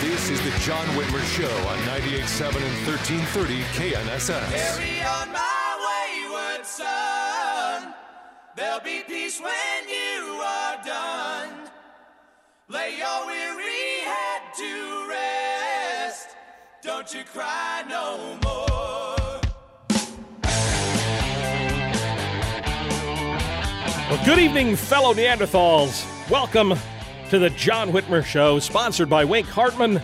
This is the John Whitmer Show on 98.7 and 1330 KNSS. Carry on my wayward son. There'll be peace when you are done. Lay your weary head to rest. Don't you cry no more. Well, good evening, fellow Neanderthals. Welcome to the John Whitmer Show, sponsored by Wink Hartman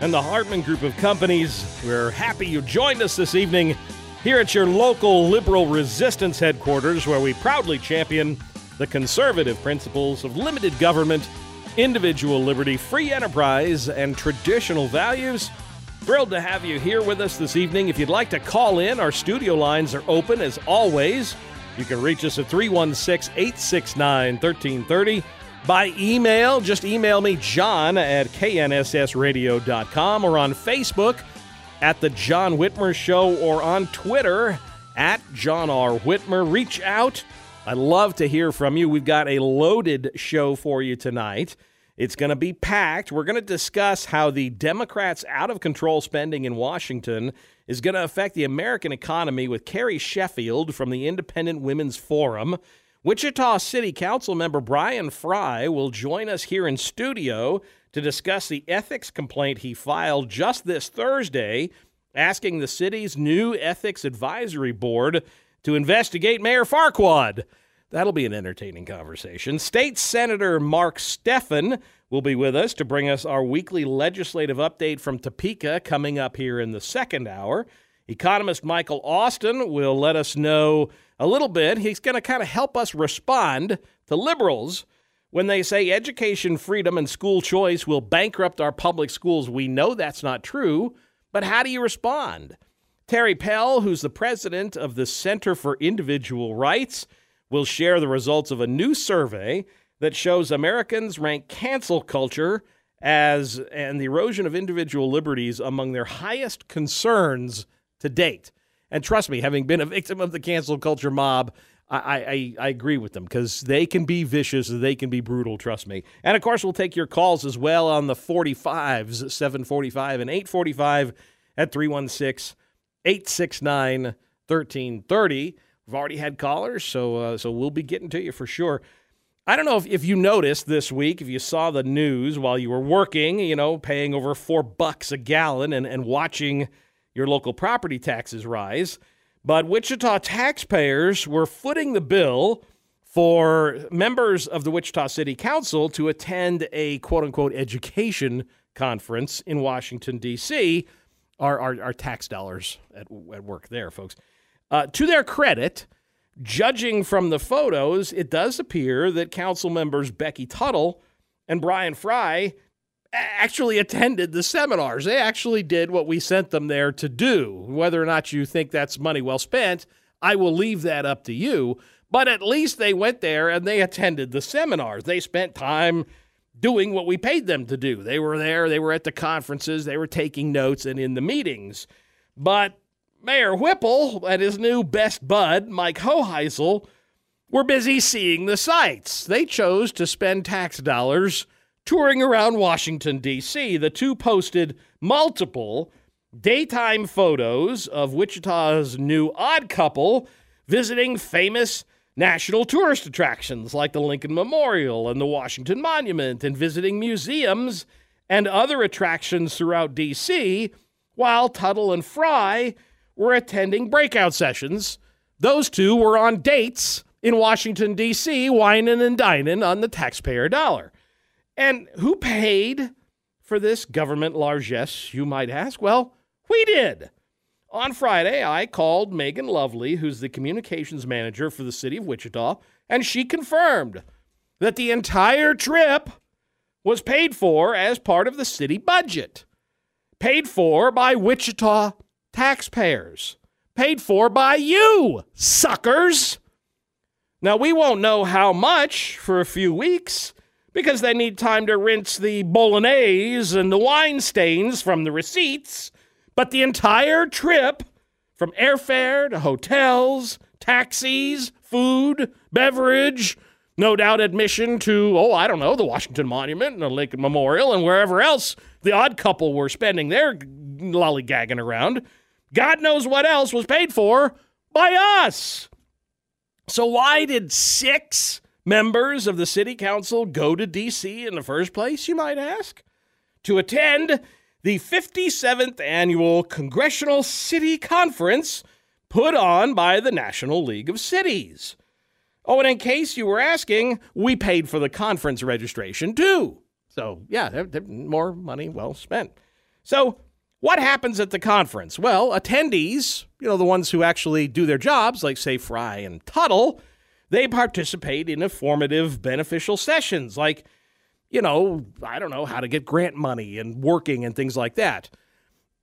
and the Hartman Group of Companies. We're happy you joined us this evening here at your local liberal resistance headquarters, where we proudly champion the conservative principles of limited government, individual liberty, free enterprise, and traditional values. Thrilled to have you here with us this evening. If you'd like to call in, our studio lines are open as always. You can reach us at 316 869 1330. By email, just email me, john at knssradio.com, or on Facebook at The John Whitmer Show, or on Twitter at John R. Whitmer. Reach out. I'd love to hear from you. We've got a loaded show for you tonight. It's going to be packed. We're going to discuss how the Democrats' out of control spending in Washington is going to affect the American economy with Carrie Sheffield from the Independent Women's Forum. Wichita City Council member Bryan Frye will join us here in studio to discuss the ethics complaint he filed just this Thursday, asking the city's new ethics advisory board to investigate Mayor Farquaad. That'll be an entertaining conversation. State Senator Mark Steffen will be with us to bring us our weekly legislative update from Topeka coming up here in the second hour. Economist Michael Austin will let us know a little bit. He's going to kind of help us respond to liberals when they say education freedom and school choice will bankrupt our public schools. We know that's not true, but how do you respond? Terry Pell, who's the president of the Center for Individual Rights, will share the results of a new survey that shows Americans rank cancel culture as and the erosion of individual liberties among their highest concerns to date. And trust me, having been a victim of the cancel culture mob, I, I, I agree with them because they can be vicious, they can be brutal, trust me. And of course, we'll take your calls as well on the 45s, 745 and 845 at 316 869 1330. We've already had callers, so, uh, so we'll be getting to you for sure. I don't know if, if you noticed this week, if you saw the news while you were working, you know, paying over four bucks a gallon and, and watching your local property taxes rise. But Wichita taxpayers were footing the bill for members of the Wichita City Council to attend a quote unquote education conference in Washington, D.C. Our, our, our, tax dollars at, at work there, folks. Uh, to their credit, judging from the photos, it does appear that council members Becky Tuttle and Bryan Frye actually attended the seminars. They actually did what we sent them there to do. Whether or not you think that's money well spent, I will leave that up to you. But at least they went there and they attended the seminars. They spent time doing what we paid them to do. They were there, they were at the conferences, they were taking notes and in the meetings. But Mayor Whipple and his new best bud, Mike Hoheisel, were busy seeing the sights. They chose to spend tax dollars touring around Washington, D.C. The two posted multiple daytime photos of Wichita's new odd couple visiting famous national tourist attractions like the Lincoln Memorial and the Washington Monument and visiting museums and other attractions throughout D.C., while Tuttle and Frye were attending breakout sessions. Those two were on dates in Washington, D.C., wining and dining on the taxpayer dollar. And who paid for this government largesse, you might ask? Well, we did. On Friday, I called Megan Lovely, who's the communications manager for the city of Wichita, and she confirmed that the entire trip was paid for as part of the city budget. Paid for by Wichita taxpayers. Paid for by you, suckers. Now, we won't know how much for a few weeks because they need time to rinse the bolognese and the wine stains from the receipts. But the entire trip, from airfare to hotels, taxis, food, beverage, no doubt admission to, oh, I don't know, the Washington Monument and the Lincoln Memorial and wherever else the odd couple were spending their lollygagging around. God knows what else was paid for by us. So, why did six members of the city council go to D.C. in the first place, you might ask? To attend the 57th annual Congressional City Conference put on by the National League of Cities. Oh, and in case you were asking, we paid for the conference registration too. So, yeah, they're, they're more money well spent. So, what happens at the conference? Well, attendees, you know, the ones who actually do their jobs, like, say, Frye and Tuttle, they participate in informative, beneficial sessions like, you know, I don't know, how to get grant money and working and things like that.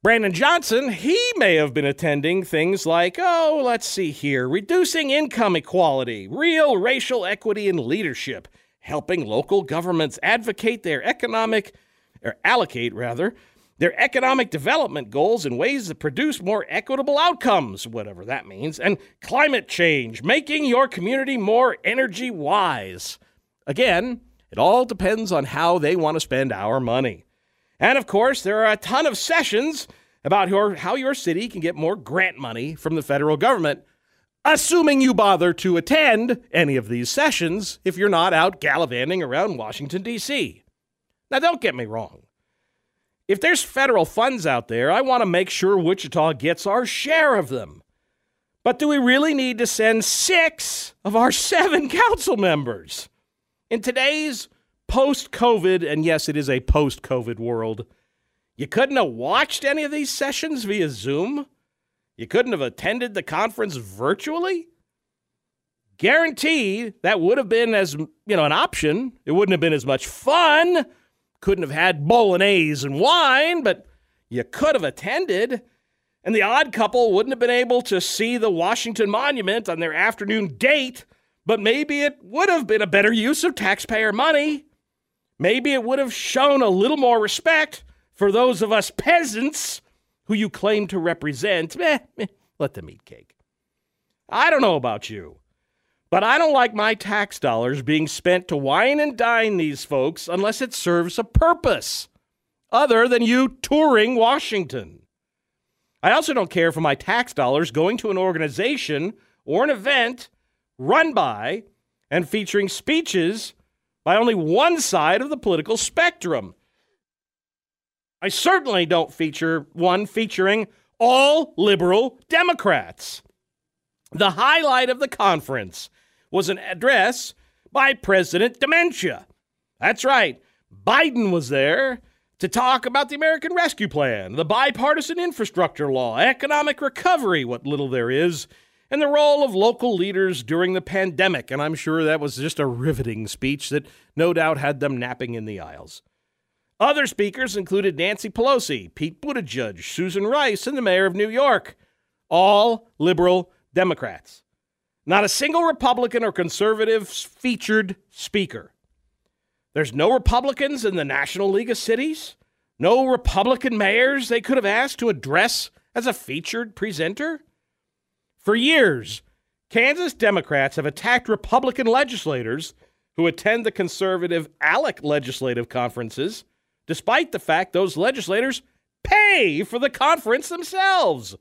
Brandon Johnson, he may have been attending things like, oh, let's see here, reducing income equality, real racial equity and leadership, helping local governments advocate their economic, or allocate rather, their economic development goals in ways that produce more equitable outcomes, whatever that means, and climate change, making your community more energy wise. Again, it all depends on how they want to spend our money. And of course, there are a ton of sessions about how your city can get more grant money from the federal government, assuming you bother to attend any of these sessions if you're not out gallivanting around Washington, D.C. Now, don't get me wrong. If there's federal funds out there, I want to make sure Wichita gets our share of them. But do we really need to send six of our seven council members? In today's post COVID, and yes, it is a post COVID world, you couldn't have watched any of these sessions via Zoom? You couldn't have attended the conference virtually? Guaranteed that would have been as, you know, an option. It wouldn't have been as much fun. Couldn't have had bolognese and wine, but you could have attended. And the odd couple wouldn't have been able to see the Washington Monument on their afternoon date but maybe it would have been a better use of taxpayer money. Maybe it would have shown a little more respect for those of us peasants who you claim to represent. Eh, eh, let them eat cake. I don't know about you, but I don't like my tax dollars being spent to wine and dine these folks unless it serves a purpose other than you touring Washington. I also don't care for my tax dollars going to an organization or an event run by and featuring speeches by only one side of the political spectrum. I certainly don't feature one featuring all liberal Democrats. The highlight of the conference was an address by President Dementia. That's right, Biden was there to talk about the American Rescue Plan, the bipartisan infrastructure law, economic recovery, what little there is, and the role of local leaders during the pandemic. And I'm sure that was just a riveting speech that no doubt had them napping in the aisles. Other speakers included Nancy Pelosi, Pete Buttigieg, Susan Rice, and the mayor of New York, all liberal Democrats. Not a single Republican or conservative featured speaker. There's no Republicans in the National League of Cities, no Republican mayors they could have asked to address as a featured presenter. For years, Kansas Democrats have attacked Republican legislators who attend the conservative ALEC legislative conferences, despite the fact those legislators pay for the conference themselves.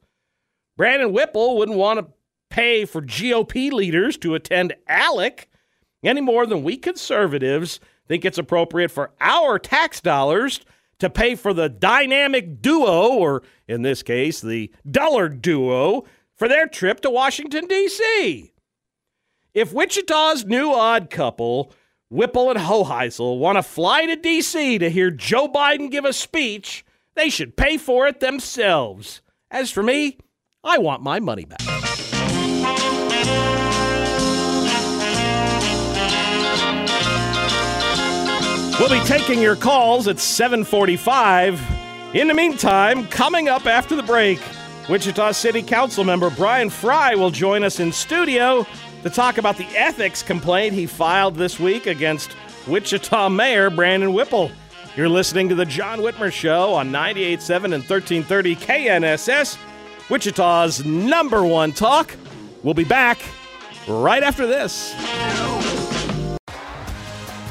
Brandon Whipple wouldn't want to pay for GOP leaders to attend ALEC any more than we conservatives think it's appropriate for our tax dollars to pay for the dynamic duo, or in this case, the dollar duo, for their trip to Washington, D.C. If Wichita's new odd couple, Whipple and Hoheisel, want to fly to D.C. to hear Joe Biden give a speech, they should pay for it themselves. As for me, I want my money back. We'll be taking your calls at 745. In the meantime, coming up after the break, Wichita City Council member Bryan Frye will join us in studio to talk about the ethics complaint he filed this week against Wichita Mayor Brandon Whipple. You're listening to the John Whitmer Show on 98.7 and 1330 KNSS, Wichita's number one talk. We'll be back right after this.